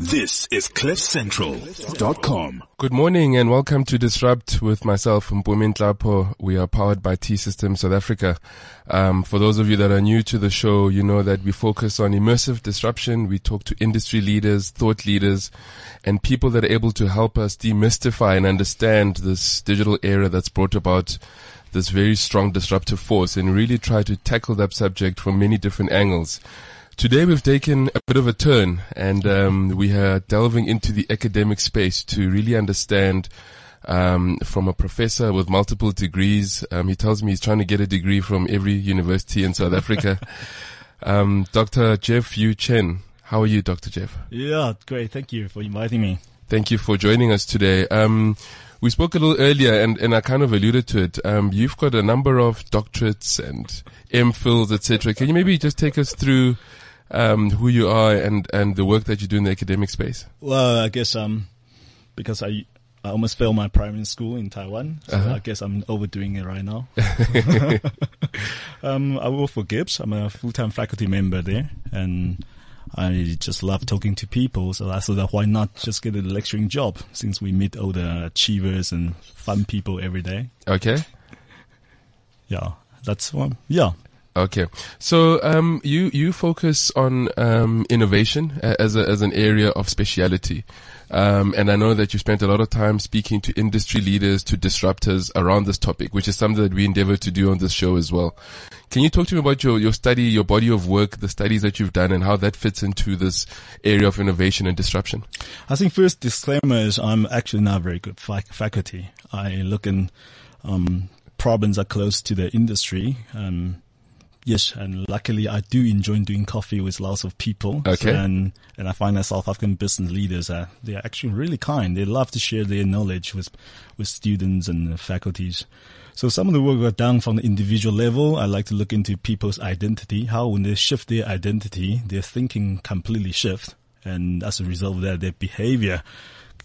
This is CliffCentral.com. Good morning and welcome to Disrupt with myself, Mpumi Tlapo. We are powered by T-Systems South Africa. Um, for those of you that are new to the show, you know that we focus on immersive disruption. We talk to industry leaders, thought leaders, and people that are able to help us demystify and understand this digital era that's brought about this very strong disruptive force and really try to tackle that subject from many different angles. Today we've taken a bit of a turn and um, we are delving into the academic space to really understand um, from a professor with multiple degrees. Um, he tells me he's trying to get a degree from every university in South Africa. Um, Dr. Jeff Yu Chen. How are you, Dr. Jeff? Yeah, great. Thank you for inviting me. Thank you for joining us today. Um, we spoke a little earlier and, and I kind of alluded to it. Um, you've got a number of doctorates and MPhils, etc. Can you maybe just take us through um, who you are and, and the work that you do in the academic space? Well, I guess um, because I I almost failed my primary school in Taiwan, so Uh-huh. I guess I'm overdoing it right now. um, I work for GIBS. I'm a full-time faculty member there, and I just love talking to people. So I thought that why not just get a lecturing job since we meet all the achievers and fun people every day. Okay. Yeah, that's one. Yeah. Okay. So, um, you, you focus on, um, innovation as a, as an area of speciality. Um, and I know that you spent a lot of time speaking to industry leaders, to disruptors around this topic, which is something that we endeavor to do on this show as well. Can you talk to me about your, your study, your body of work, the studies that you've done and how that fits into this area of innovation and disruption? I think first disclaimer is I'm actually not very good fac- faculty. I look in um, problems are close to the industry. Um, yes, and luckily I do enjoy doing coffee with lots of people. Okay. and and I find that South African business leaders are they are actually really kind. They love to share their knowledge with with students and faculties. So some of the work we've done from the individual level, I like to look into people's identity, how when they shift their identity, their thinking completely shift. And as a result of that, their behavior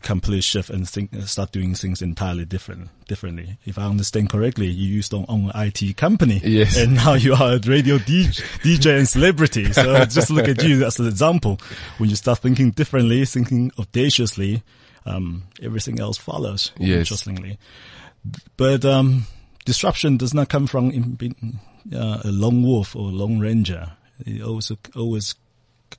completely shift and think, start doing things entirely different, differently. If I understand correctly, you used to own an IT company. Yes. And now you are a radio DJ, DJ and celebrity. So just look at you as an example. When you start thinking differently, thinking audaciously, um, everything else follows. Yes. Interestingly. But, um, disruption does not come from being, uh, a lone wolf or a lone ranger. It also always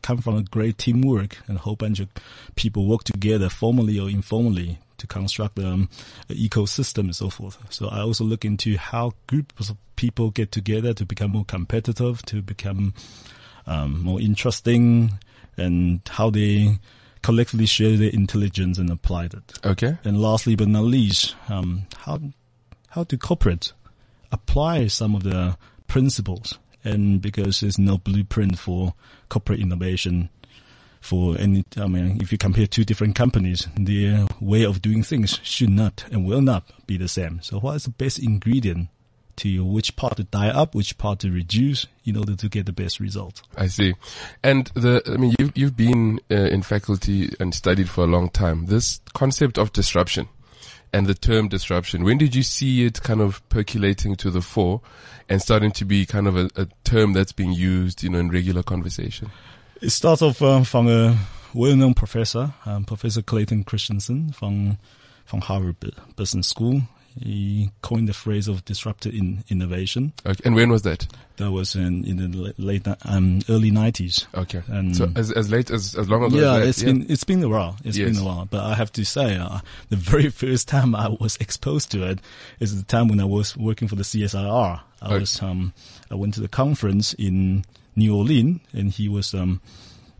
come from a great teamwork and a whole bunch of people work together formally or informally to construct um, an ecosystem and so forth. So I also look into how groups of people get together to become more competitive, to become um, more interesting, and how they collectively share their intelligence and apply it. Okay. And lastly but not least, um, how how do corporate apply some of the principles? And because there's no blueprint for corporate innovation, for any, I mean, if you compare two different companies, their way of doing things should not and will not be the same. So what is the best ingredient to which part to die up, which part to reduce in order to get the best result? I see. And the, I mean, you've, you've been uh, in faculty and studied for a long time. This concept of disruption and the term disruption, when did you see it kind of percolating to the fore and starting to be kind of a, a term that's being used, you know, in regular conversation? It starts off um, from a well-known professor, um, Professor Clayton Christensen from from Harvard Business School. He coined the phrase of disruptive in, innovation. Okay. And when was that? That was in, in the late um, early nineties. Okay. And so as, as late as, as long ago yeah, as that? it's been it's been a while. It's Yes. been a while, but I have to say, uh, the very first time I was exposed to it is the time when I was working for the CSIR. I Okay. was um, I went to the conference in New Orleans, and he was um,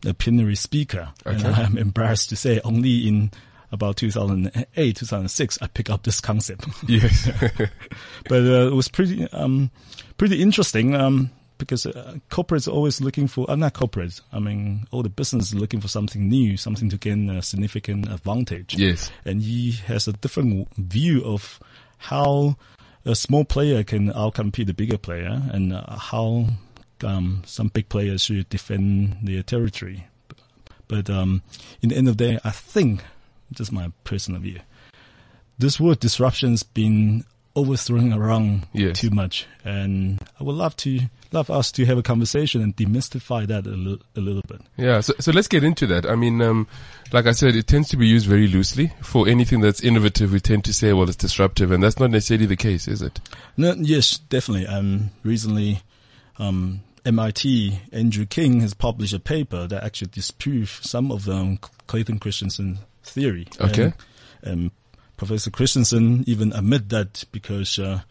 a plenary speaker. And I'm embarrassed to say, only in about 2008, 2006, I picked up this concept. Yes. but uh, it was pretty um, pretty interesting um, because uh, corporates are always looking for uh, not corporates. I mean, all the business is looking for something new, something to gain a significant advantage. yes. And he has a different view of how a small player can outcompete the bigger player, and uh, how um, some big players should defend their territory. But um, in the end of the day, I think, just my personal view, this word disruption's been overthrown around Yes. too much, and I would love to love us to have a conversation and demystify that a, li- a little bit. Yeah, so, so let's get into that. I mean, um, like I said, it tends to be used very loosely. For anything that's innovative, we tend to say, well, it's disruptive, and that's not necessarily the case, is it? No, yes, definitely. Um, recently, um, MIT Andrew King has published a paper that actually disproves some of the Clayton Christensen theory. Okay. And, um, Professor Christensen even admit that because uh,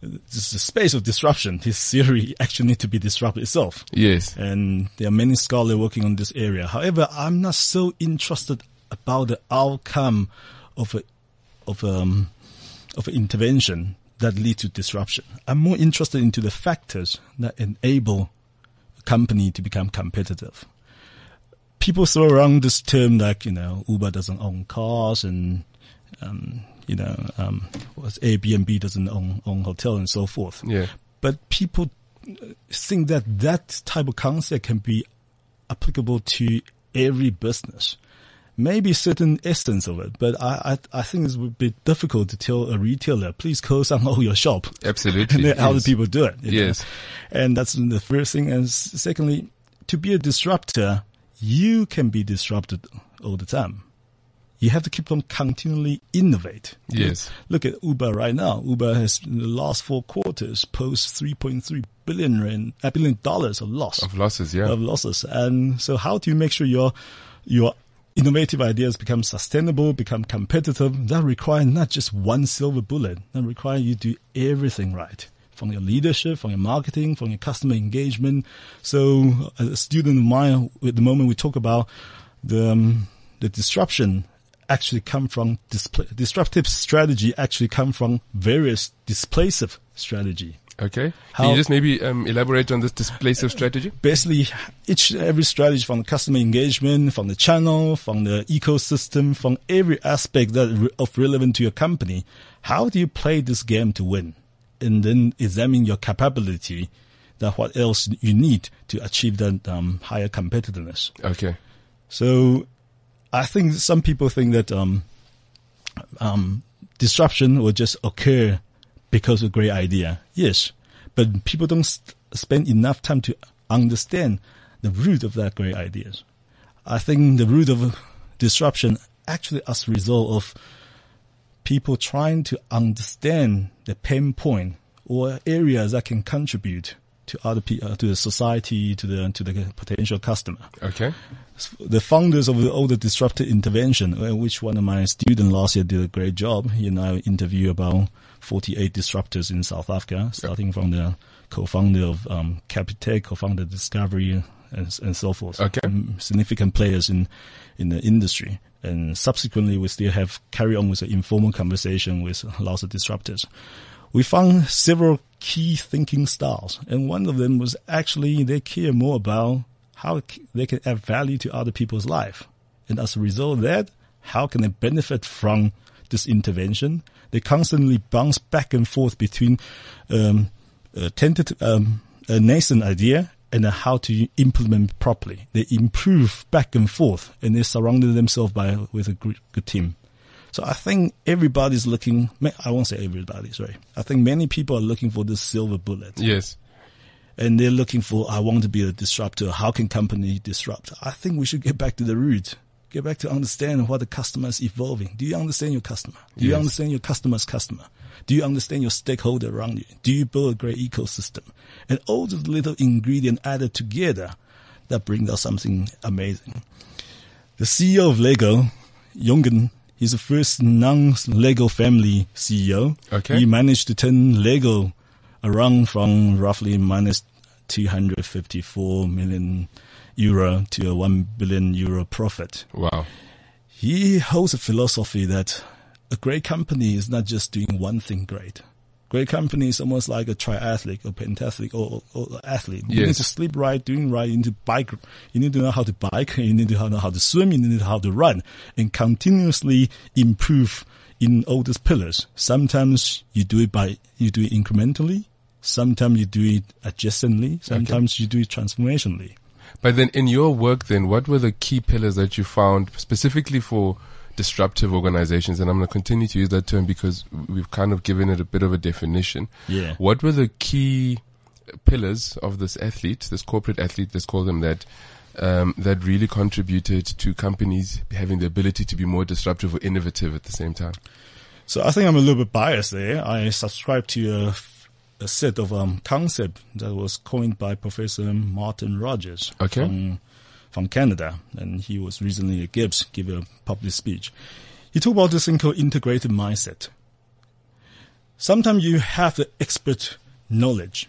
this is a space of disruption. His theory actually need to be disrupted itself. Yes. And there are many scholars working on this area. However, I'm not so interested about the outcome of a, of um, of an intervention that lead to disruption. I'm more interested into the factors that enable a company to become competitive. People throw around this term like, you know, Uber doesn't own cars and, um, you know, um, Airbnb doesn't own, own hotel and so forth. Yeah. But people think that that type of concept can be applicable to every business. Maybe certain essence of it, but I, I, I think it would be difficult to tell a retailer, please close down all your shop. Absolutely. And then how do people do it? you know? Yes. And that's the first thing. And secondly, to be a disruptor, you can be disrupted all the time. You have to keep on continually innovate. Yes. Look at Uber right now. Uber has in the last four quarters post 3.3 billion rand, uh, billion dollars of loss Of losses, yeah. of losses. And so how do you make sure your, your innovative ideas become sustainable, become competitive? That requires not just one silver bullet. That requires you do everything right. From your leadership, from your marketing, from your customer engagement. So as a student of mine, at the moment we talk about the, um, the disruption actually come from displa disruptive strategy actually come from various displacive strategy Okay. Can How- you just maybe um, elaborate on this displacive strategy? basically each every strategy from the customer engagement, from the channel, from the ecosystem, from every aspect that re- of relevant to your company. How do you play this game to win? And then examine your capability, that what else you need to achieve that um, higher competitiveness. Okay. So I think some people think that um, um, disruption will just occur because of great idea. Yes, but people don't st- spend enough time to understand the root of that great ideas. I think the root of disruption actually as a result of people trying to understand the pain point or areas that can contribute to other people, to the society, to the to the potential customer Okay. the founders of the, all the disruptive intervention, uh, which one of my students last year did a great job. And I interview about 48 disruptors in South Africa, starting from the co-founder of um, Capitec, co-founder of Discovery, and, and so forth. Okay. Um, significant players in in the industry. And subsequently, we still have carry on with the informal conversation with lots of disruptors. We found several key thinking styles, and one of them was actually they care more about how they can add value to other people's life. And as a result of that, how can they benefit from this intervention? They constantly bounce back and forth between um, a tentative, um, a nascent idea and how to implement properly. They improve back and forth, and they surrounded themselves by with a good, good team. So I think everybody's looking. I won't say everybody, sorry. I think many people are looking for this silver bullet Yes. and they're looking for, I want to be a disruptor. How can company disrupt? I think we should get back to the root. Get back to understand what the customer is evolving. Do you understand your customer? Do you understand your customer's customer? Do you understand your stakeholder around you? Do you build a great ecosystem? And all those little ingredients added together that brings out something amazing. The CEO of Lego, Jørgen, he's the first non-Lego family CEO. Okay. He managed to turn Lego around from roughly minus 254 million euro to a 1 billion euro profit. Wow. He holds a philosophy that a great company is not just doing one thing great. Great company is almost like a triathlete or pentathlete or, or athlete. You need to sleep right, doing right. You need to bike. You need to know how to bike. You need to know how to swim. You need to know how to run and continuously improve in all these pillars. Sometimes you do it by, you do it incrementally. Sometimes you do it adjacently. Sometimes you do it transformationally. But then in your work then, what were the key pillars that you found specifically for disruptive organizations? And I'm going to continue to use that term because we've kind of given it a bit of a definition. Yeah. What were the key pillars of this athlete, this corporate athlete, let's call them that, um, that really contributed to companies having the ability to be more disruptive or innovative at the same time? So I think I'm a little bit biased there. I subscribe to a, a set of um, concept that was coined by Professor Martin Rogers Okay. from, from Canada, and he was recently at GIBS give a public speech. He talked about this thing called integrated mindset. Sometimes you have the expert knowledge,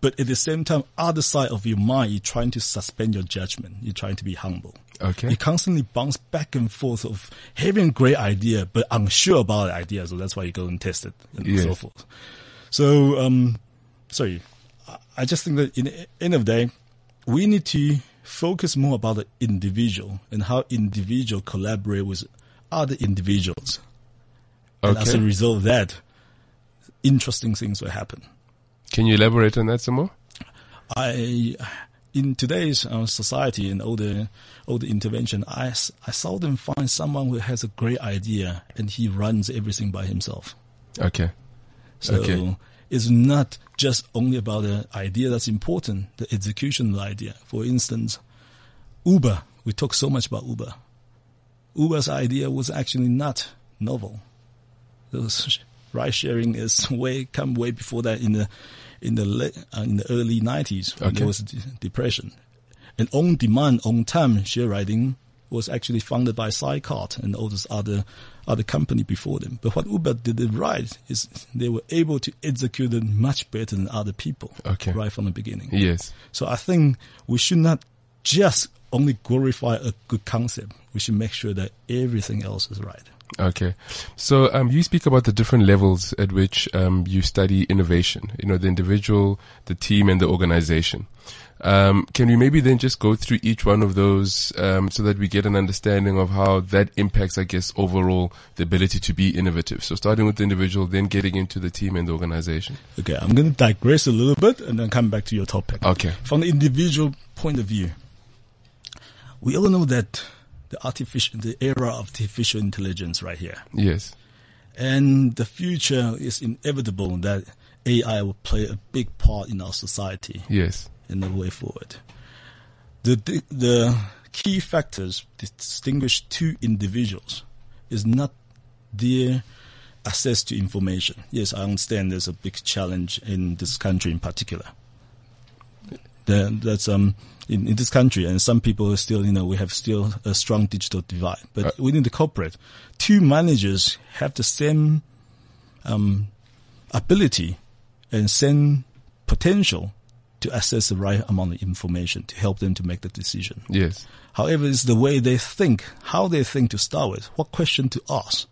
but at the same time, other side of your mind, you're trying to suspend your judgment. You're trying to be humble. Okay. You constantly bounce back and forth of having a great idea, but unsure about the idea. So that's why you go and test it and so forth. So, um, sorry, I- I just think that in the end of the day, we need to focus more about the individual and how individual collaborate with other individuals. And as a result of that, interesting things will happen. Can you elaborate on that some more? I, in today's uh, society and all the all the intervention, I, I seldom find someone who has a great idea and he runs everything by himself. Okay. So Okay. It's not just only about the idea that's important, the execution of the idea. For instance, Uber. We talk so much about Uber. Uber's idea was actually not novel. Those ride sharing is way come way before that in the in the late, uh, in the early nineties when Okay. there was de- depression. And on demand, on time share riding was actually founded by Cycart and all those other other company before them. But what Uber did it right is they were able to execute it much better than other people Okay. right from the beginning. Yes. So I think we should not just only glorify a good concept. We should make sure that everything else is right. Okay. So, um, you speak about the different levels at which, um, you study innovation, you know, the individual, the team and the organization. Um, can we maybe then just go through each one of those, um, so that we get an understanding of how that impacts, I guess, overall the ability to be innovative. So starting with the individual, then getting into the team and the organization. Okay, I'm going to digress a little bit and then come back to your topic. Okay. From the individual point of view, we all know that the artificial, the era of artificial intelligence right here. Yes. And the future is inevitable that AI will play a big part in our society Yes. In the way forward. The, the, the key factors distinguish two individuals is not their access to information. Yes, I understand there's a big challenge in this country in particular. The, that's um in, in this country, and some people are still, you know, we have still a strong digital divide. But within the corporate, two managers have the same um, ability and same potential to access the right amount of information to help them to make the decision. Yes. However, it's the way they think, how they think to start with, what question to ask,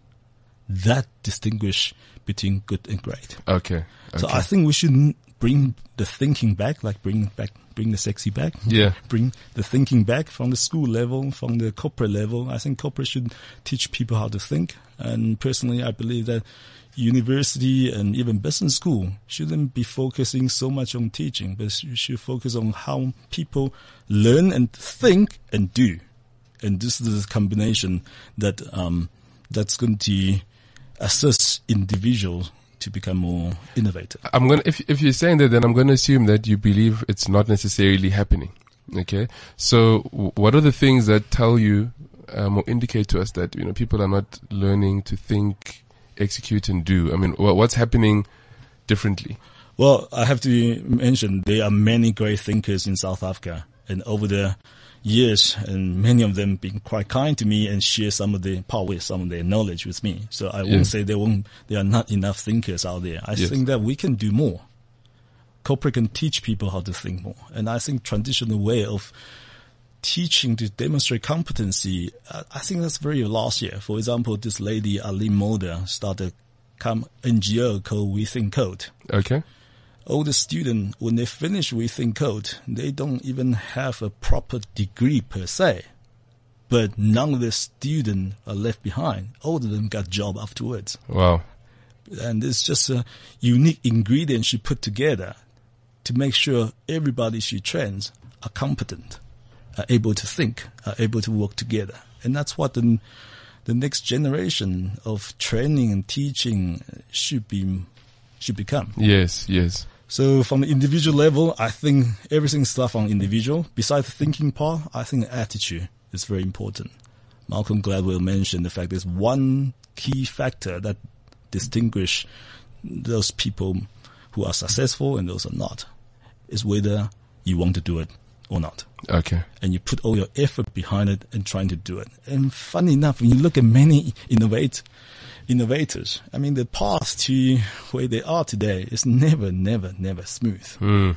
that distinguish between good and great. Okay. So I think we should bring the thinking back, like bring back, bring the sexy back. Yeah. Bring the thinking back from the school level, from the corporate level. I think corporate should teach people how to think. And personally, I believe that university and even business school shouldn't be focusing so much on teaching, but you should focus on how people learn and think and do. And this is the combination that, um, that's going to assist individuals to become more innovative. I'm gonna if if you're saying that, then I'm gonna assume that you believe it's not necessarily happening. Okay, so what are the things that tell you um, or indicate to us that you know people are not learning to think, execute, and do? I mean, what's happening differently? Well, I have to mention there are many great thinkers in South Africa, and over the years, and many of them been quite kind to me and share some of the power, some of their knowledge with me. So I won't say there won't there are not enough thinkers out there. I Yes. think that we can do more. Corporate can teach people how to think more, and I think traditional way of teaching to demonstrate competency, uh, I think that's very last year. For example, this lady Arlene Mulder started come NGO called We Think Code Okay, all the students, when they finish within code, they don't even have a proper degree per se. But none of the students are left behind. All of them got job afterwards. wow, And it's just a unique ingredient she put together to make sure everybody she trains are competent, are able to think, are able to work together. And that's what the, the next generation of training and teaching should be, should become. yes, yes, So from the individual level, I think everything starts from individual. Besides the thinking part, I think attitude is very important. Malcolm Gladwell mentioned the fact there's one key factor that distinguish those people who are successful and those are not is whether you want to do it or not. Okay. And you put all your effort behind it and trying to do it. And funny enough, when you look at many innovate, innovators, I mean, the path to where they are today is never, never, never smooth. Mm.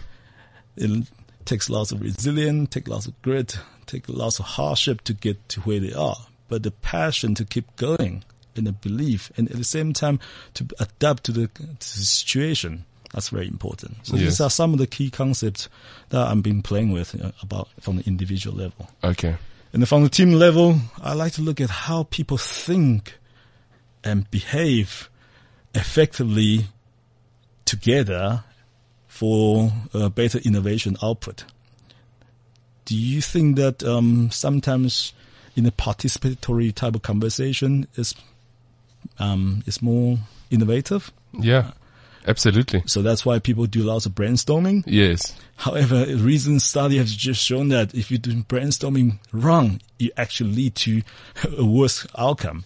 It takes lots of resilience, takes lots of grit, takes lots of hardship to get to where they are. But the passion to keep going and the belief and at the same time to adapt to the, to the situation. That's very important. So Yes. these are some of the key concepts that I've been playing with uh, about from the individual level. Okay. And then from the team level, I like to look at how people think and behave effectively together for a better innovation output. Do you think that um, sometimes in a participatory type of conversation is um, is more innovative? Yeah. Absolutely. So that's why people do lots of brainstorming. Yes. However, a recent study has just shown that if you do brainstorming wrong, you actually lead to a worse outcome.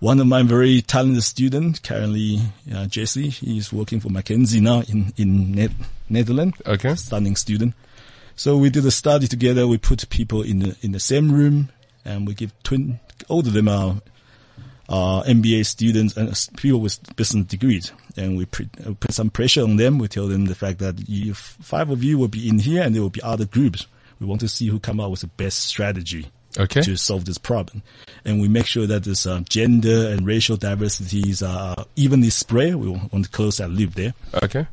One of my very talented students, currently uh, Jesse, he's working for McKinsey now in in Net- Netherlands, Okay. stunning student. So we did a study together. We put people in the in the same room, and we give twin. All of them are uh, MBA students and people with business degrees. And we pre- uh, put some pressure on them. We tell them the fact that you, five of you will be in here and there will be other groups. We want to see who come up with the best strategy Okay. to solve this problem. And we make sure that this uh, gender and racial diversities are evenly spread. We want to close that loop there. Okay.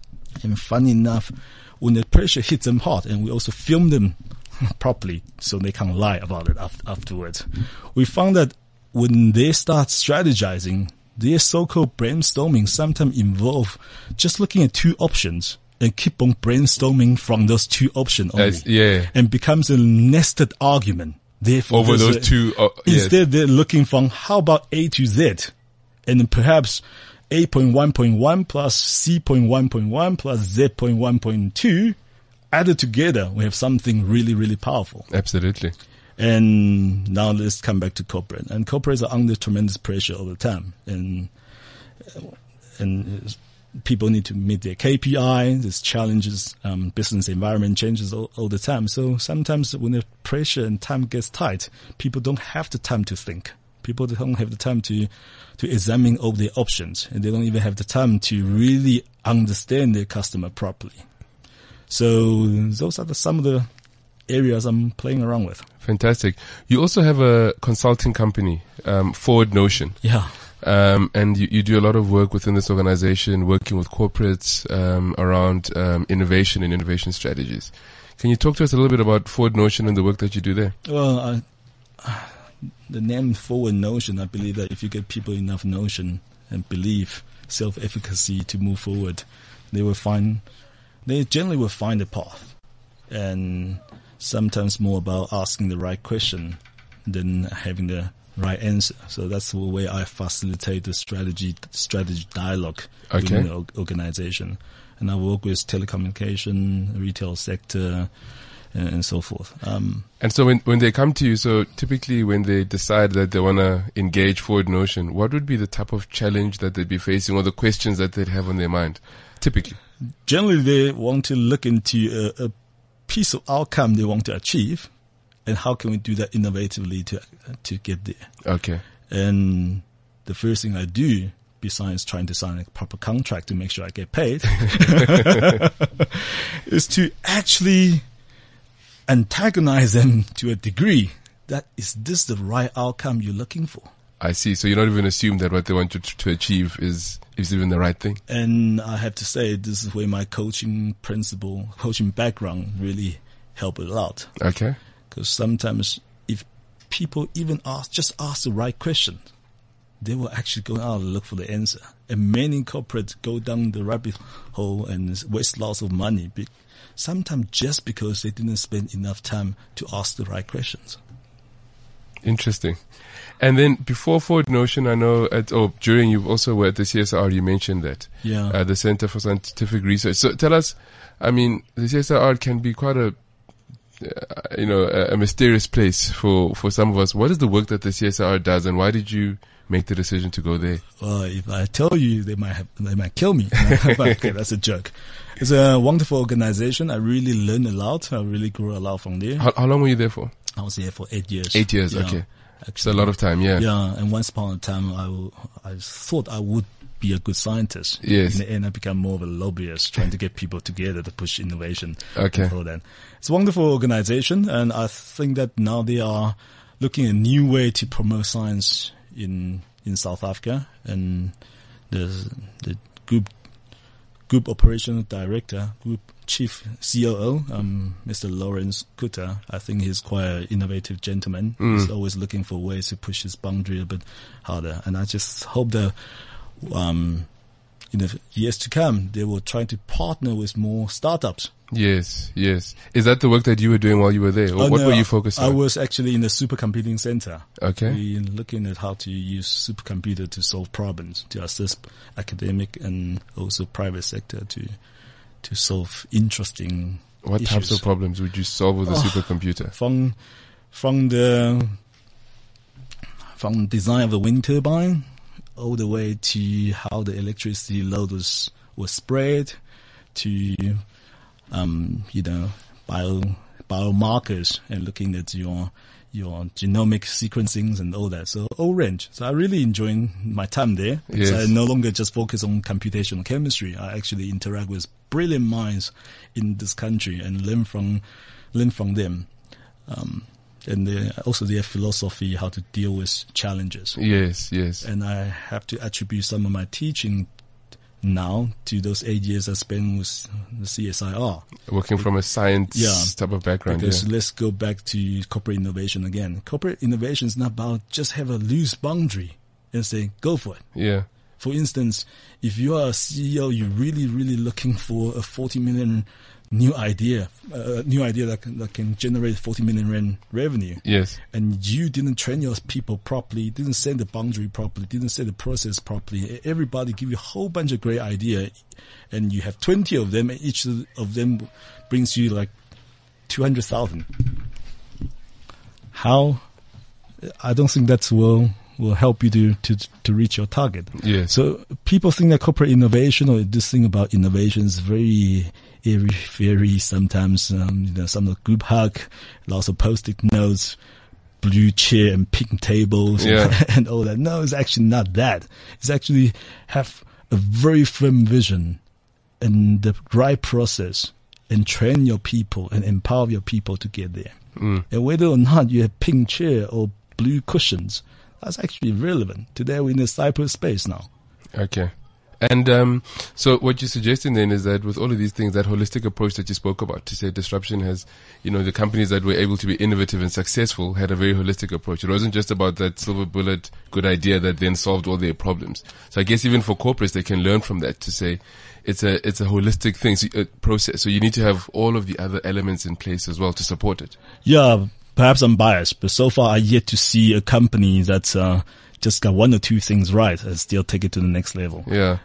And funny enough, when the pressure hits them hard, and we also film them properly so they can't lie about it af- afterwards, we found that when they start strategizing, their so-called brainstorming sometimes involve just looking at two options and keep on brainstorming from those two options only. Yeah. And becomes a nested argument. Therefore, Over those a- two, uh, yes. Instead, they're looking from how about A to Z, and then perhaps A.1.1 plus C.1.1 plus Z.1.2 added together, we have something really, really powerful. Absolutely. And now let's come back to corporate. And corporates are under tremendous pressure all the time, and and people need to meet their KPI. There's challenges. Um, business environment changes all, all the time. So sometimes when the pressure and time gets tight, people don't have the time to think. People don't have the time to to examine all their options, and they don't even have the time to really understand their customer properly. So those are the, some of the areas I'm playing around with. Fantastic. You also have a consulting company, um, Forward Notion. Yeah. Um, and you, you do a lot of work within this organization, working with corporates um, around um, innovation and innovation strategies. Can you talk to us a little bit about Forward Notion and the work that you do there? Well, I, the name forward notion, I believe that if you get people enough notion and belief, self-efficacy to move forward, they will find, they generally will find a path. And sometimes more about asking the right question than having the right answer. So that's the way I facilitate the strategy, strategy dialogue Okay. within the organization. And I work with telecommunication, retail sector, and, and so forth. Um, And so when, when they come to you, so typically when they decide that they want to engage Forward Notion, what would be the type of challenge that they'd be facing or the questions that they'd have on their mind? Typically. generally they want to look into a, a piece of outcome they want to achieve and how can we do that innovatively to to get there Okay. and the first thing i do besides trying to sign a proper contract to make sure i get paid is to actually antagonize them to a degree that is this the right outcome you're looking for I see. So you're not even assume that what they want you to, to achieve is, is even the right thing. And I have to say, this is where my coaching principle, coaching background really helped a lot. Okay. Because sometimes if people even ask, just ask the right question, they will actually go out and look for the answer. And many corporates go down the rabbit hole and waste lots of money. Sometimes just because they didn't spend enough time to ask the right questions. Interesting. And then before Forward Notion, I know at, oh, during you've also were at the CSR, you mentioned that. Yeah. Uh, the Center for Scientific Research. So tell us, I mean, the CSR can be quite a, uh, you know, a, a mysterious place for, for some of us. What is the work that the CSR does and why did you make the decision to go there? Well, if I tell you, they might have, they might kill me. but okay, that's a joke. It's a wonderful organization. I really learned a lot. I really grew a lot from there. How, how long were you there for? I was there for eight years. Eight years, Yeah, okay. It's a lot of time, yeah. Yeah, and once upon a time, I, w- I thought I would be a good scientist. Yes. The end, I became more of a lobbyist, trying to get people together to push innovation. Okay. and all that. It's a wonderful organization, and I think that now they are looking at a new way to promote science in in South Africa, and the the group group operational director, group chief COO, um, Mr. Lawrence Kuta. I think he's quite an innovative gentleman. He's always looking for ways to push his boundary a bit harder. And I just hope that, um, in the years to come, they will try to partner with more startups. Yes, yes. Is that the work that you were doing while you were there? Or Oh, what no, were you focused on? I was actually in the supercomputing center. Okay. We looking at how to use supercomputer to solve problems, to assist academic and also private sector to to solve interesting What types of problems would you solve with a Oh. supercomputer? from from the from design of the wind turbine all the way to how the electricity load was was spread to um you know bio biomarkers and looking at your your genomic sequencings and all that. So all range. So I really enjoying my time there Yes. I no longer just focus on computational chemistry. I actually interact with brilliant minds in this country and learn from learn from them. Um, and they, also their philosophy, how to deal with challenges. Yes, yes. And I have to attribute some of my teaching now to those eight years I spent with the CSIR. Working from a science Yeah. type of background. Because Yeah. let's go back to corporate innovation again. Corporate innovation is not about just have a loose boundary and say, go for it. yeah. For instance, if you are a CEO, you're really, really looking for a 40 million new idea, uh, new idea that can, that can generate 40 million rand revenue. Yes. And you didn't train your people properly, didn't set the boundary properly, didn't set the process properly. Everybody give you a whole bunch of great idea and you have 20 of them and each of them brings you like 200,000. How? I don't think that will will help you to, to to reach your target. Yeah. So people think that corporate innovation or this thing about innovation is very airy fairy. Sometimes um, you know some of the group hug, lots of post-it notes, blue chair and pink tables, Yeah. and all that. No, it's actually not that. It's actually have a very firm vision and the right process and train your people and empower your people to get there. Mm. And whether or not you have pink chair or blue cushions, that's actually relevant. Today we're in the cyberspace now. Okay. And um, so what you're suggesting then is that with all of these things, that holistic approach that you spoke about, to say disruption has, you know, the companies that were able to be innovative and successful had a very holistic approach. It wasn't just about that silver bullet, good idea that then solved all their problems. So I guess even for corporates, they can learn from that to say it's a it's a holistic thing, so, uh, process. So you need to have all of the other elements in place as well to support it. Yeah, perhaps I'm biased, but so far I yet to see a company that's uh, just got one or two things right and still take it to the next level. Yeah.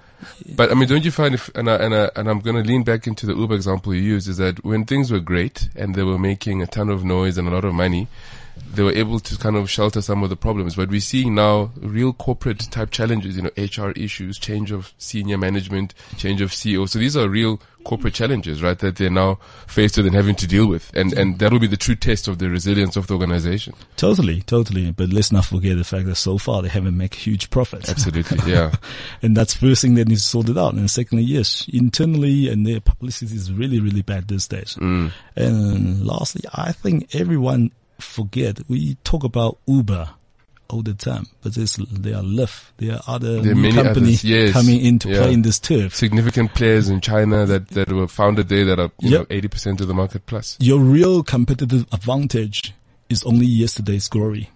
But I mean, don't you find if, and I, and I, and I'm going to lean back into the Uber example you used is that when things were great and they were making a ton of noise and a lot of money, they were able to kind of shelter some of the problems. But we're seeing now real corporate type challenges, you know, HR issues, change of senior management, change of CEO. So these are real corporate challenges, right? That they're now faced with and having to deal with. And, and that will be the true test of the resilience of the organization. Totally, totally. But let's not forget the fact that so far they haven't made huge profits. Absolutely. Yeah. and that's first thing that needs to sort it out. And secondly, yes, internally and their publicity is really, really bad these days. Mm. And lastly, I think everyone forget we talk about Uber all the time, but there's there are Lyft, there are other There are companies yes. coming in to Yeah. play in this turf. Significant players in China that, that were founded there that are, you Yep. know, 80% of the market plus. Your real competitive advantage is only yesterday's glory.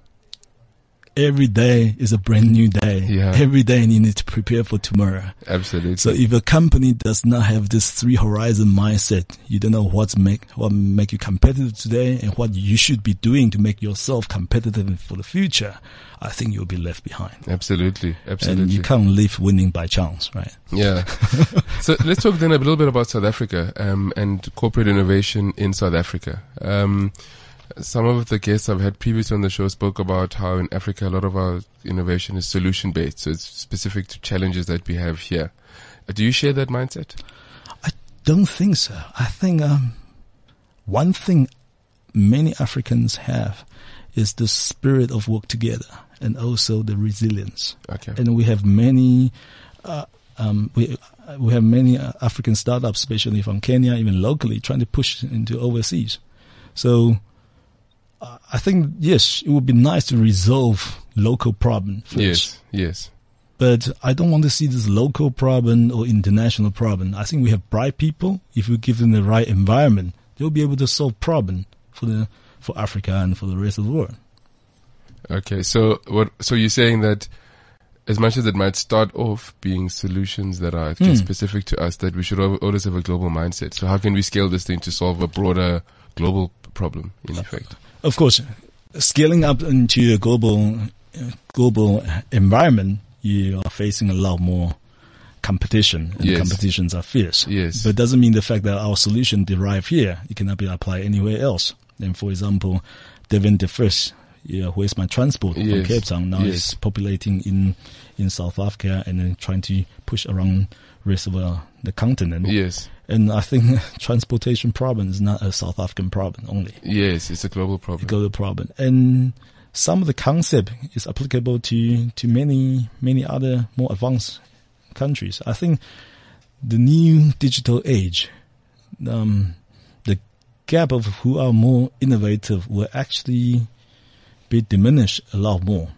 Every day is a brand new day. Yeah. Every day and you need to prepare for tomorrow. Absolutely. So if a company does not have this three horizon mindset, you don't know what's make what make you competitive today and what you should be doing to make yourself competitive for the future. I think you'll be left behind. absolutely. Absolutely. And you can't live winning by chance, right? Yeah. so let's talk then a little bit about South Africa um, and corporate innovation in South Africa. Um, some of the guests I've had previously on the show spoke about how in Africa a lot of our innovation is solution based, so it's specific to challenges that we have here. Uh, Do you share that mindset? I don't think so. I think um, one thing many Africans have is the spirit of work together and also the resilience. Okay. And we have many, uh, um, we we have many uh, African startups, especially from Kenya, even locally, trying to push into overseas. So uh, I think yes, it would be nice to resolve local problem first. Yes. Yes. But I don't want to see this local problem or international problem. I think we have bright people. If we give them the right environment, they'll be able to solve problem for the for Africa and for the rest of the world. Okay. So what? So you're saying that as much as it might start off being solutions that are just hmm. specific to us, that we should always have a global mindset. So how can we scale this thing to solve a broader global problem? In effect. Of course, scaling up into a global global environment, you are facing a lot more competition, and Yes. competitions are fierce. Yes. but it doesn't mean the fact that our solution derived here, it cannot be applied anywhere else. And for example, Devin de Vries, yeah, who is my transport from Cape Town, now Yes. is populating in in South Africa and then trying to push around rest of uh, the continent. Yes. And I think transportation problem is not a South African problem only Yes. It's a global problem. global problem. And some of the concept is applicable to, to many, many other more advanced countries. I think the new digital age, um, the gap of who are more innovative will actually be diminished a lot more.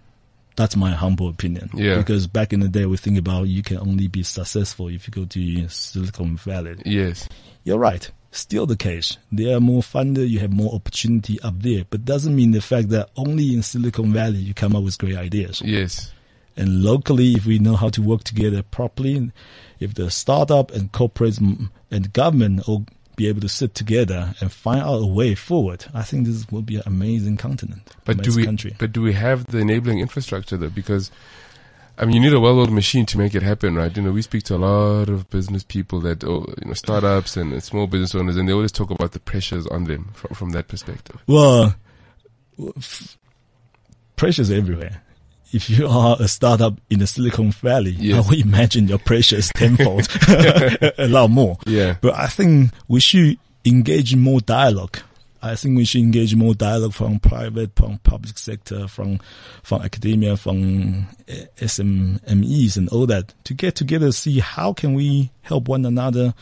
That's my humble opinion. Yeah. Because back in the day, we think about you can only be successful if you go to Silicon Valley. Yes. You're right. Still the case. There are more funded, you have more opportunity up there, but doesn't mean the fact that only in Silicon Valley you come up with great ideas. Yes. And locally, if we know how to work together properly, if the startup and corporates and government all be able to sit together and find out a way forward, I think this will be an amazing continent, But do we? country. But do we have the enabling infrastructure though? Because I mean, you need a well-oiled machine to make it happen, right? You know, we speak to a lot of business people that, oh, you know, startups and small business owners, and they always talk about the pressures on them from, from that perspective. Well, f- pressures everywhere. If you are a startup in the Silicon Valley, Yes. I would imagine your pressure is tenfold, a lot more. Yeah. But I think we should engage in more dialogue. I think we should engage more dialogue from private, from public sector, from from academia, from eh, SMEs and all that to get together, see how can we help one another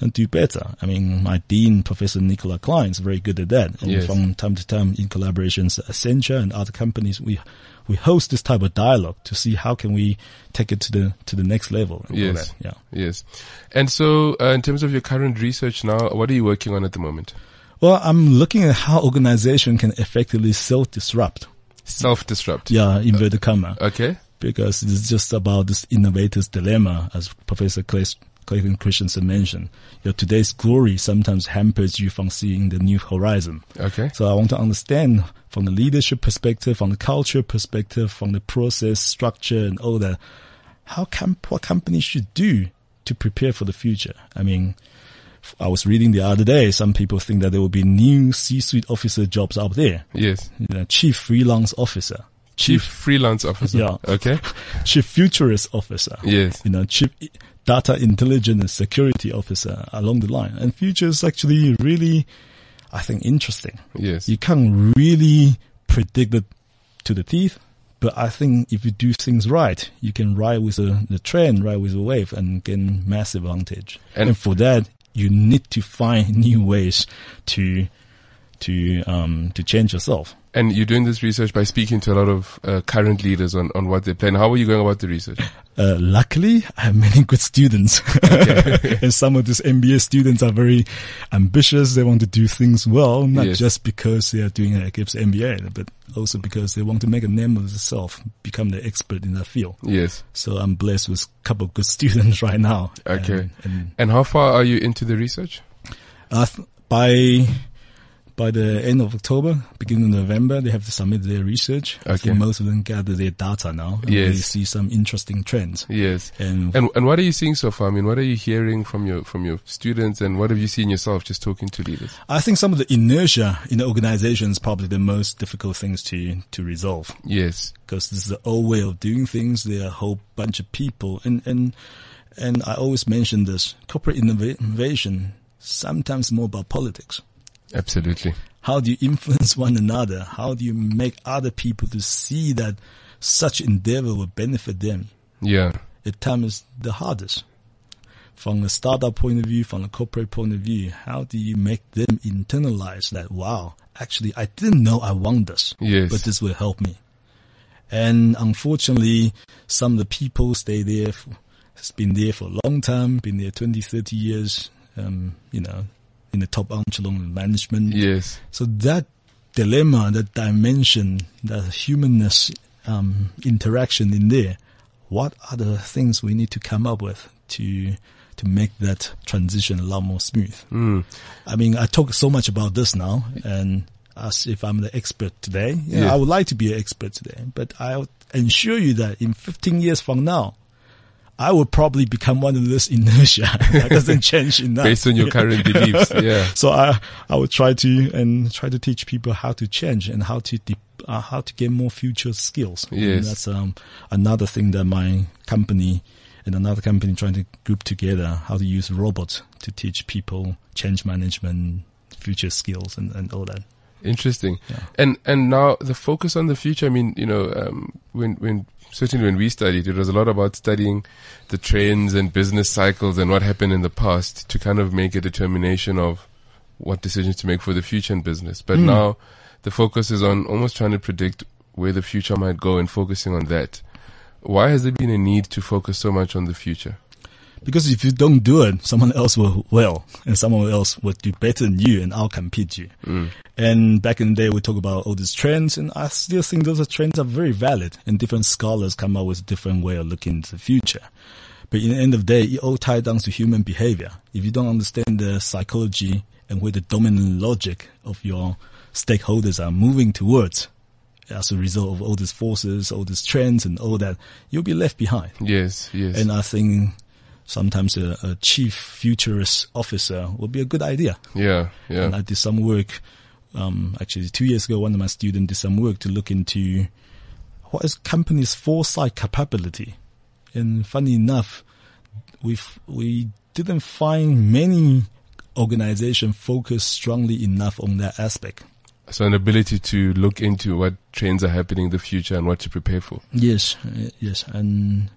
and do better. I mean, my dean, Professor Nicola Kleyn, is very good at that. And Yes. from time to time, in collaborations, Accenture and other companies, we we host this type of dialogue to see how can we take it to the to the next level. and all Yes. that. Yeah. Yes. And so, uh, in terms of your current research now, what are you working on at the moment? Well, I'm looking at how organization can effectively self-disrupt. Self-disrupt. Yeah, inverted comma. Okay. Because it's just about this innovator's dilemma, as Professor Clay, Clayton Christensen mentioned. Your today's glory sometimes hampers you from seeing the new horizon. Okay. So I want to understand from the leadership perspective, from the culture perspective, from the process structure and all that, how com- what companies should do to prepare for the future. I mean, I was reading the other day, some people think that there will be new C-suite officer jobs out there. Yes. You know, chief freelance officer, Chief freelance officer. Yeah. Okay. chief futurist officer. Yes. You know, chief data intelligence security officer along the line. And future is actually really, I think, interesting. Yes. You can't really predict it to the teeth, but I think if you do things right, you can ride with the, the trend, ride with the wave and gain massive advantage. And- And, for that, you need to find new ways to, to um, to change yourself. And you're doing this research by speaking to a lot of uh, current leaders on, on what they plan. How are you going about the research? Uh, luckily, I have many good students, and some of these MBA students are very ambitious. They want to do things well, not Yes. just because they are doing a GIBS MBA, but also because they want to make a name of themselves, become the expert in that field. Yes. So I'm blessed with a couple of good students right now. Okay. And, and And how far are you into the research? uh, by by the end of October, beginning of November, they have to submit their research. Okay. think most of them gather their data now. And Yes. We see some interesting trends. Yes. And, And and what are you seeing so far? I mean, what are you hearing from your from your students, and what have you seen yourself just talking to leaders? I think some of the inertia in the organization is probably the most difficult things to, to resolve. Yes. Because this is the old way of doing things. There are a whole bunch of people. And, and, and I always mention this corporate innovation, sometimes more about politics. Absolutely. How do you influence one another? How do you make other people to see that such endeavor will benefit them? Yeah. At times the hardest. From a startup point of view, from a corporate point of view, how do you make them internalize that, wow, actually I didn't know I want this, Yes. but this will help me. And unfortunately, some of the people stay there, for, has been there for a long time, been there 20, 30 years, um, you know, in the top echelon of management. Yes. So that dilemma, that dimension, that humanness um, interaction in there, what are the things we need to come up with to to make that transition a lot more smooth? Mm. I mean, I talk so much about this now, and as if I'm the expert today, yeah, Yeah. I would like to be an expert today, but I ensure you that in 15 years from now, I will probably become one of this inertia that doesn't change enough. Based on your current beliefs. Yeah. So I I would try to and try to teach people how to change and how to de- uh, how to get more future skills. And Yes. that's um another thing that my company and another company trying to group together how to use robots to teach people change management, future skills, and, and all that. Interesting. Yeah. And and now the focus on the future. I mean, you know, um, when when certainly when we studied, it was a lot about studying the trends and business cycles and what happened in the past to kind of make a determination of what decisions to make for the future in business. But Mm. now the focus is on almost trying to predict where the future might go and focusing on that. Why has there been a need to focus so much on the future? Because if you don't do it, someone else will well, and someone else will do better than you, and I'll compete you. Mm. And back in the day, we talk about all these trends, and I still think those are trends are very valid, and different scholars come up with a different way of looking into the future. But in the end of the day, it all ties down to human behavior. If you don't understand the psychology and where the dominant logic of your stakeholders are moving towards, as a result of all these forces, all these trends, and all that, you'll be left behind. Yes, yes. And I think sometimes a, a chief futurist officer would be a good idea. yeah, yeah. And I did some work, um, actually two years ago, one of my students did some work to look into what is companies' foresight capability. And funny enough, we we didn't find many organizations focus strongly enough on that aspect. So an ability to look into what trends are happening in the future and what to prepare for. Yes, uh, yes, and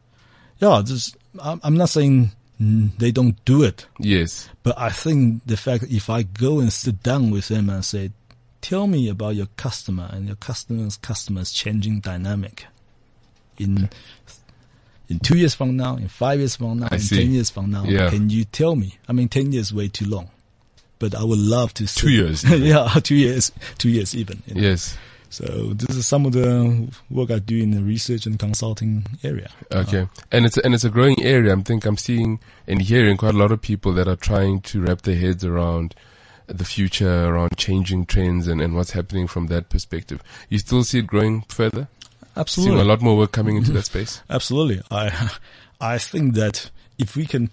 yeah, just, I'm, I'm not saying they don't do it, Yes. but I think the fact that if I go and sit down with them and say, "Tell me about your customer and your customer's customer's changing dynamic in in two years from now, in five years from now, I in see. ten years from now, Yeah. can you tell me? I mean, ten years way too long, but I would love to. Two years. yeah, two years, two years even. you know. Yes. So this is some of the work I do in the research and consulting area. Okay. Uh, and it's a, and it's a growing area. I think I'm seeing and hearing quite a lot of people that are trying to wrap their heads around the future, around changing trends and, and what's happening from that perspective. You still see it growing further? Seeing Absolutely. a lot more work coming into that space? Absolutely. I, I think that if we can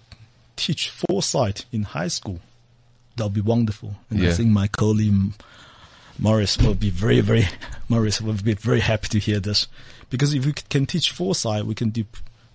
teach foresight in high school, that'll be wonderful. And I think my colleague Morris will be very, very, Morris will be very happy to hear this. Because if we can teach foresight, we can do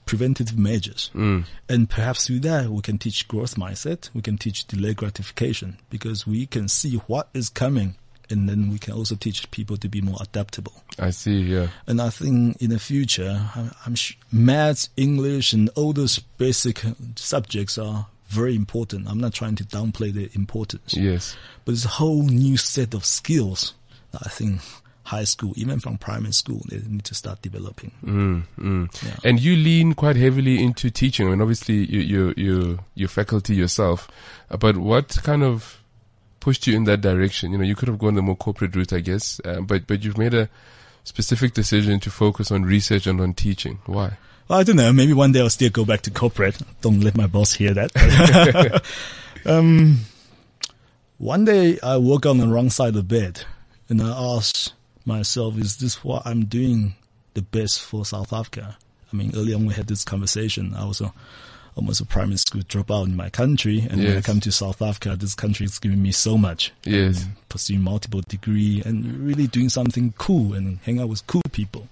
preventative measures. Mm. And perhaps through that, we can teach growth mindset. We can teach delay gratification because we can see what is coming. And then we can also teach people to be more adaptable. I see, yeah. And I think in the future, I'm sh- maths, English, and all those basic subjects are very important. I'm not trying to downplay their importance, Yes. but it's a whole new set of skills that I think high school, even from primary school, they need to start developing. Mm, mm. Yeah. And you lean quite heavily into teaching. I mean, obviously you, you, you, you're faculty yourself, uh, but what kind of pushed you in that direction? You know, you could have gone the more corporate route, I guess, uh, but, but you've made a specific decision to focus on research and on teaching. Why? Well, I don't know. Maybe one day I'll still go back to corporate. Don't let my boss hear that. um, one day I woke on the wrong side of bed and I asked myself, is this what I'm doing the best for South Africa? I mean, early on we had this conversation. I was a, almost a primary school dropout in my country. And when I come to South Africa, this country is giving me so much. Yes. Pursuing multiple degree and really doing something cool and hang out with cool people.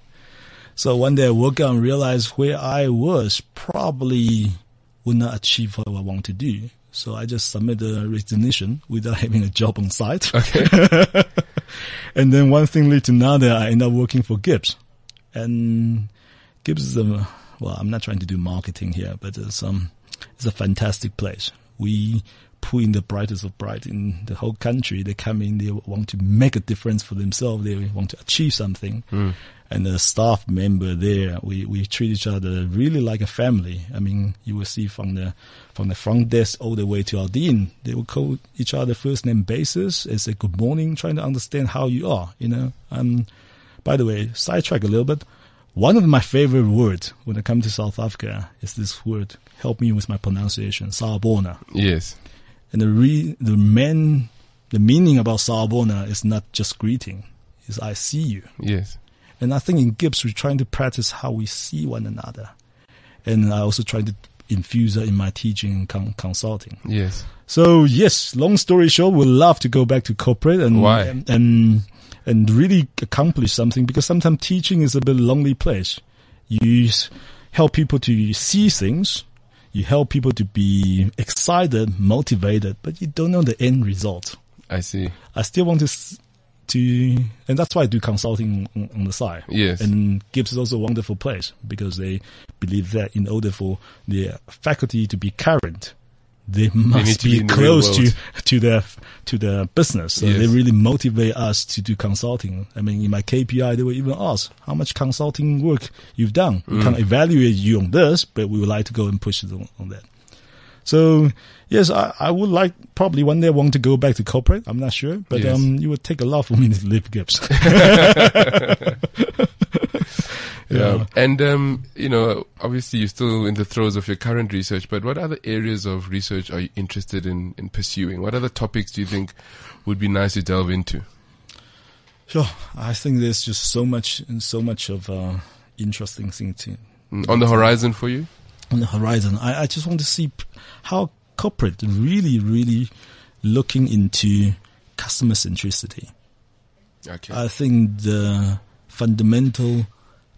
So one day I woke up and realized where I was probably would not achieve what I want to do. So I just submitted a resignation without having a job on site. Okay. and then one thing led to another. I ended up working for GIBS. And GIBS is a, well, I'm not trying to do marketing here, but it's, um, it's a fantastic place. We pull in the brightest of bright in the whole country. They come in, they want to make a difference for themselves. They want to achieve something. And the staff member there, we, we treat each other really like a family. I mean, you will see from the, from the front desk all the way to our dean, they will call each other first name basis and say good morning, trying to understand how you are, you know. Um, by the way, sidetrack a little bit. One of my favorite words when I come to South Africa is this word. Help me with my pronunciation. Sawubona. Yes. And the re, the main, the meaning about Sawubona is not just greeting. Is I see you. Yes. And I think in GIBS, we're trying to practice how we see one another. And I also try to infuse that in my teaching and con- consulting. Yes. So yes, long story short, we'd love to go back to corporate and Why? and and, and really accomplish something because sometimes teaching is a bit lonely place. You help people to see things, you help people to be excited, motivated, but you don't know the end result. I see. I still want to to, and that's why I do consulting on, on the side. Yes. And GIBS is also a wonderful place because they believe that in order for the faculty to be current, they must to be be, in the real close to, to the, to the business. So they really motivate us to do consulting. I mean, in my KPI, they will even ask how much consulting work you've done. We Mm. can't evaluate you on this, but we would like to go and push it on, on that. So yes, I, I would like probably one day want to go back to corporate. I'm not sure, but Yes. um, it would take a lot for me to leave GIBS. Yeah. And, um, you know, obviously you're still in the throes of your current research, but what other areas of research are you interested in, in pursuing? What other topics do you think would be nice to delve into? Sure, I think there's just so much and so much of uh, interesting things to, Mm, On the horizon for you? on the horizon. I, I just want to see p- how corporate really, really looking into customer centricity. Okay. I think the fundamental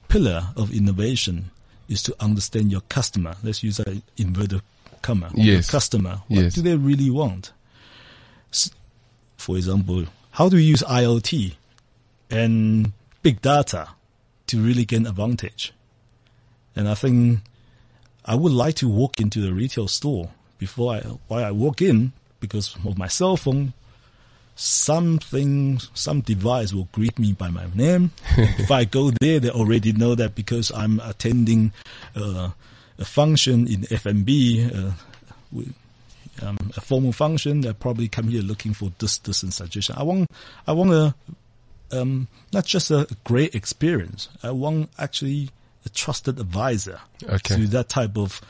pillar of innovation is to understand your customer. Let's use that inverted comma. Your Yes. customer. What Yes. do they really want? For example, how do we use IoT and big data to really gain advantage? And I think I would like to walk into the retail store before I, while I walk in, because of my cell phone, something, some device will greet me by my name. if I go there, they already know that because I'm attending uh, a function in FMB, uh, um, a formal function. They probably come here looking for this, this, and suggestion. I want, I want a, um, not just a great experience. I want actually a trusted advisor Okay. to that type of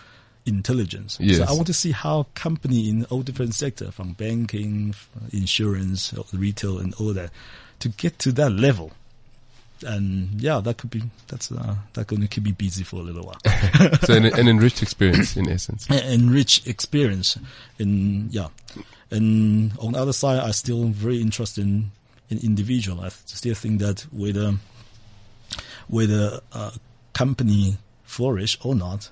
intelligence. Yes. So I want to see how company in all different sector, from banking, insurance, uh, retail, and all that, to get to that level. And yeah, that could be that's uh, that going to keep me busy for a little while. so an, an enriched experience in essence. A- enrich experience in yeah and on the other side i still very interested in, in individual i still think that whether whether a company flourish or not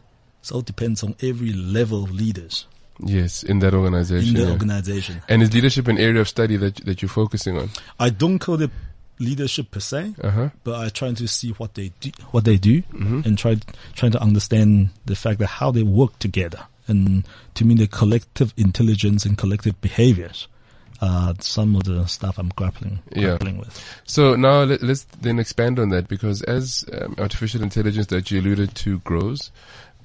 it all depends on every level of leaders Yes, in that organization. in the yeah. organization And is leadership an area of study that that you're focusing on? i don't call it leadership per se Uh huh. but i try to see what they do what they do Mm-hmm. and try trying to understand the fact that how they work together And to me, the collective intelligence and collective behaviors are some of the stuff I'm grappling, Yeah. grappling with. So now let, us then expand on that because as um, artificial intelligence that you alluded to grows,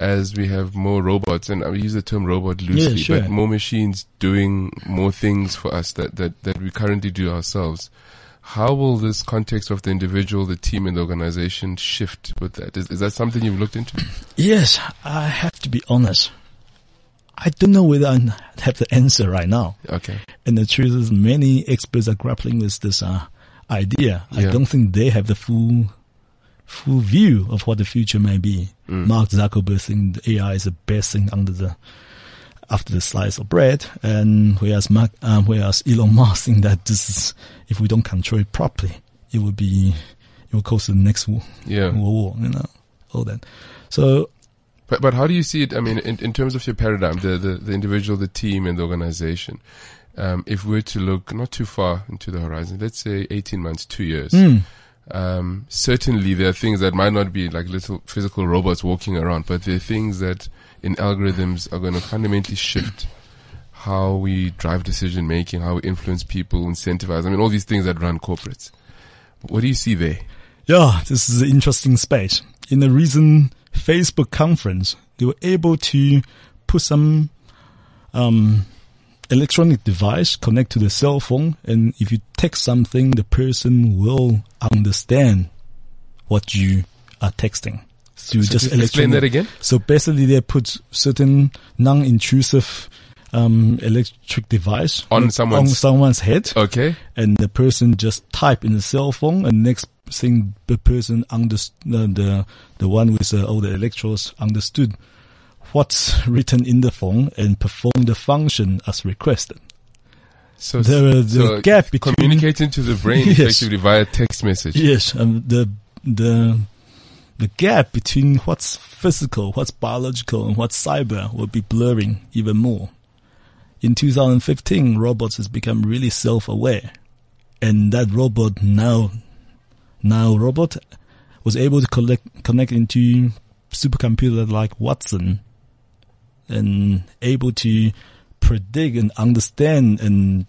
as we have more robots, and I use the term robot loosely, Yeah, sure. but more machines doing more things for us that, that, that we currently do ourselves. How will this context of the individual, the team, and the organization shift with that? Is, is that something you've looked into? Yes, I have to be honest. I don't know whether I have the answer right now. Okay. And the truth is, many experts are grappling with this uh, idea. I don't think they have the full full view of what the future may be. Mm. Mark Zuckerberg thinks AI is the best thing under the after the slice of bread, and whereas Mark, um, whereas Elon Musk think that this is if we don't control it properly, it will be it will cause the next war, Yeah. world war. You know, all that. So But, but how do you see it? I mean, in, in terms of your paradigm, the, the, the individual, the team, and the organization, um, if we're to look not too far into the horizon, let's say 18 months, two years, mm, um, certainly there are things that might not be like little physical robots walking around, but there are things that in algorithms are going to fundamentally shift how we drive decision making, how we influence people, incentivize. I mean, all these things that run corporates. What do you see there? Yeah, this is an interesting space. In the recent Facebook conference, they were able to put some um, electronic device connect to the cell phone, and if you text something, the person will understand what you are texting through So just just explain that again. So basically, they put certain non-intrusive um, electric device On on someone's- someone's head Okay. and the person just type in the cell phone and next thing the person understood uh, the the one with uh, all the electrodes understood what's written in the phone and perform the function as requested. So, The, the so gap between communicating to the brain Yes. effectively via text message. yes, um, the the the gap between what's physical, what's biological, and what's cyber will be blurring even more. In 2015, robots has become really self-aware, and that robot now, now robot was able to collect, connect into supercomputer like Watson, and able to predict and understand and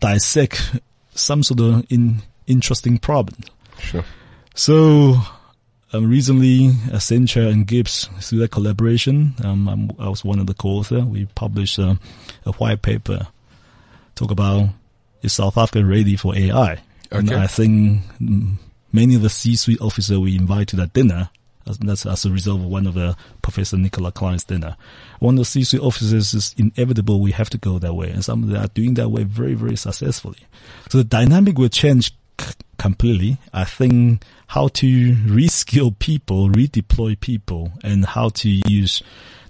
dissect some sort of in, interesting problem. Sure. So, um, recently, Accenture and GIBS, through that collaboration, um, I'm, I was one of the co-author. We published uh, a white paper talk about is South Africa ready for AI? And Okay. I think many of the C-suite officers we invite to that dinner. As- That's as a result of one of the Professor Nicola Kleyn's dinner. One of the C-suite officers is inevitable. We have to go that way, and some of them are doing that way very, very successfully. So the dynamic will change c- completely. I think how to reskill people, redeploy people, and how to use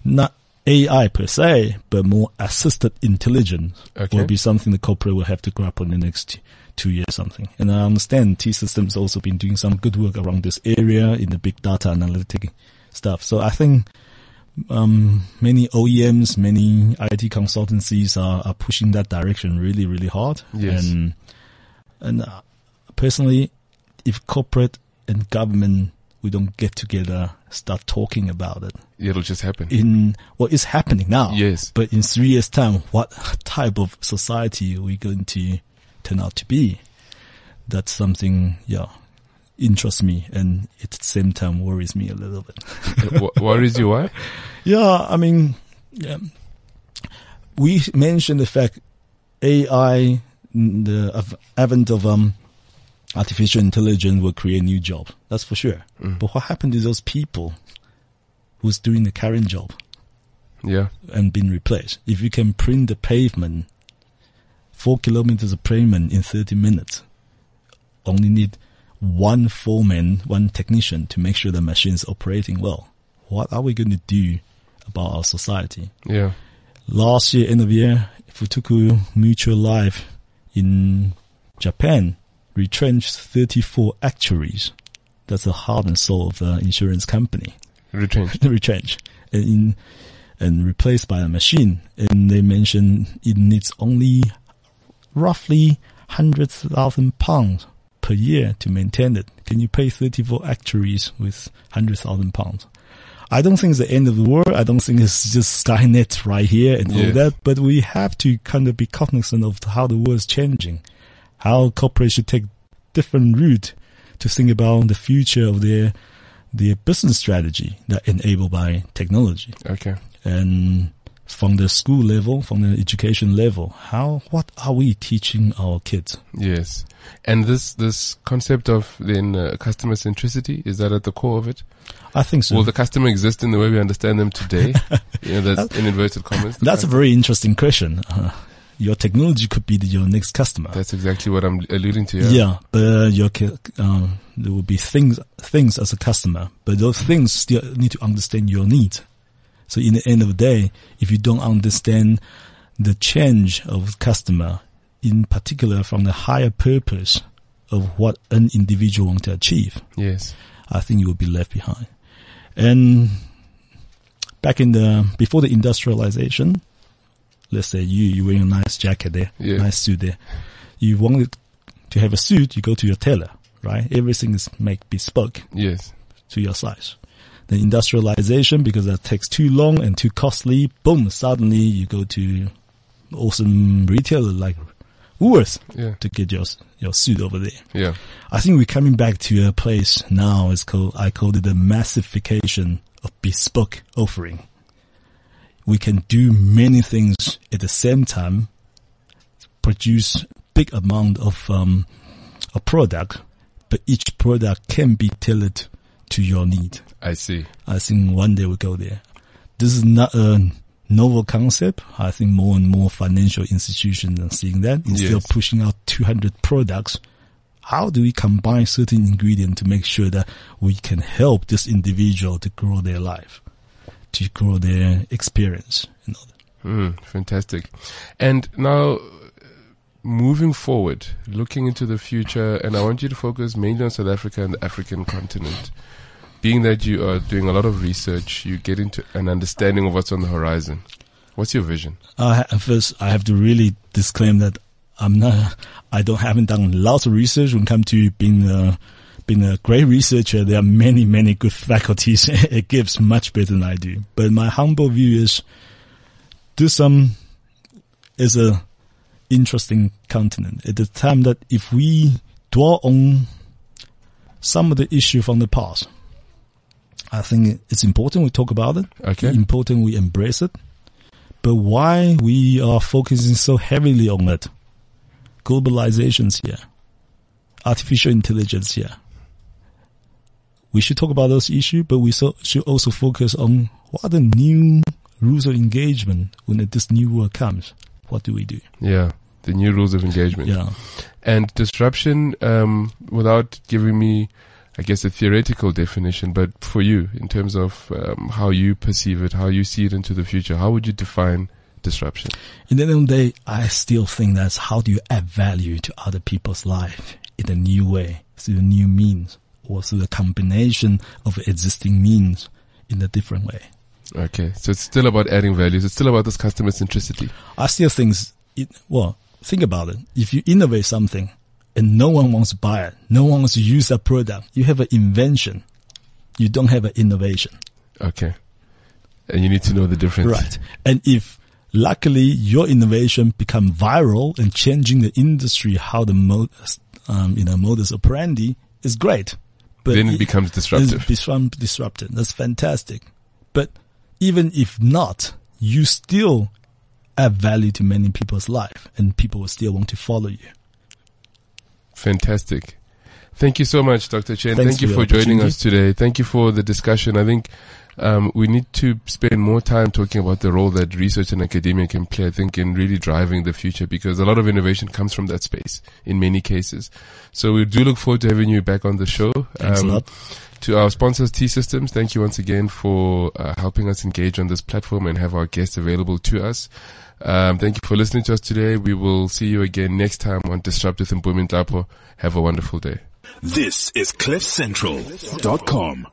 not AI per se, but more assisted intelligence Okay. will be something the corporate will have to grapple in the next two years something. And I understand T Systems also been doing some good work around this area in the big data analytic stuff. So I think um, many OEMs, many IT consultancies are, are pushing that direction really, really hard. Yes. And, and uh, personally, if corporate and government, we don't get together, start talking about it It'll just happen. in what is happening now. Yes. But in three years time, what type of society are we going to turn out to be? That's something, yeah, interests me and at the same time worries me a little bit. Worries you? Why? Yeah, I mean, yeah. we mentioned the fact AI, mm, the advent of um, artificial intelligence will create new jobs. That's for sure. But what happened to those people who's doing the current job Yeah. and been replaced? If you can print the pavement, four kilometers of pavement in 30 minutes, only need one foreman, one technician to make sure the machine is operating well. What are we going to do about our society? Yeah. Last year, end of year, Fukoku Mutual Life in Japan retrenched 34 actuaries. That's the heart and soul of the insurance company. Retrenched. retrenched and in, and replaced by a machine. And they mentioned it needs only roughly 100,000 pounds per year to maintain it. Can you pay 34 actuaries with 100,000 pounds? I don't think it's the end of the world. I don't think it's just Skynet right here and Yeah. all that. But we have to kind of be cognizant of how the world is changing, how corporates should take different route to think about the future of their their business strategy that enabled by technology Okay. and from the school level, from the education level, how what are we teaching our kids? Yes. And this, this concept of then uh, customer centricity, is that at the core of it? I think so. Will the customer exist in the way we understand them today? you know, that's in inverted commas. That's a very interesting question. Uh, your technology could be the, your next customer. That's exactly what I'm alluding to. Yeah. yeah, but your um, there will be things things as a customer, but those things still need to understand your needs. So in the end of the day, if you don't understand the change of customer, in particular from the higher purpose of what an individual wants to achieve, Yes. I think you will be left behind. And back in the before the industrialization, let's say you you wearing a nice jacket there, Yeah. nice suit there. You wanted to have a suit, you go to your tailor, right? Everything is make bespoke Yes. to your size. The industrialization, because that takes too long and too costly, boom, suddenly you go to awesome retailer like Woolworths Yeah. to get your your suit over there. Yeah. I think we're coming back to a place now. It's called I called it the massification of bespoke offering. We can do many things at the same time, produce big amount of um, a product, but each product can be tailored to your need. I see. I think one day we'll go there. This is not a novel concept. I think more and more financial institutions are seeing that. Instead Yes. of pushing out 200 products, how do we combine certain ingredients to make sure that we can help this individual to grow their life, to grow their experience? Mm, fantastic. And now, moving forward, looking into the future, and I want you to focus mainly on South Africa and the African continent. Being that you are doing a lot of research, you get into an understanding of what's on the horizon. What's your vision? Uh, ha- first, I have to really disclaim that I'm not, I don't, haven't done lots of research when it comes to being a, being a great researcher. There are many, many good faculties. it gives much better than I do. But my humble view is do some is a interesting continent at the time that if we dwell on some of the issue from the past, I think it's important we talk about it. Okay. Important we embrace it. But why we are focusing so heavily on it? Globalization's here. Artificial intelligence here. We should talk about those issues, but we so, should also focus on what are the new rules of engagement when this new world comes. What do we do? Yeah. The new rules of engagement. Yeah. And disruption, um, without giving me, I guess, a theoretical definition, but for you, in terms of um, how you perceive it, how you see it into the future, how would you define disruption? In the end of the day, I still think that's how do you add value to other people's life in a new way, through a new means, or through a combination of existing means in a different way. Okay. So it's still about adding values. It's still about this customer centricity. I still think, it, well, think about it. If you innovate something and no one wants to buy it, no one wants to use that product, you have an invention. You don't have an innovation. Okay. And you need to know the difference. Right. And if luckily your innovation become viral and changing the industry, how the mod, um, you know, modus operandi is great. But Then it becomes disruptive. It's become disruptive. That's fantastic. But even if not, you still add value to many people's life and people will still want to follow you. Fantastic. Thank you so much, Dr. Chen. Thanks Thank you for for joining us today. Thank you for the discussion. I think um, we need to spend more time talking about the role that research and academia can play, I think, in really driving the future because a lot of innovation comes from that space in many cases. So we do look forward to having you back on the show. Thanks a lot. To our sponsors, T Systems, thank you once again for uh, helping us engage on this platform and have our guests available to us. Um, thank you for listening to us today. We will see you again next time on Disrupt with Mpumi Ntapo. Have a wonderful day. This is CliffCentral.com.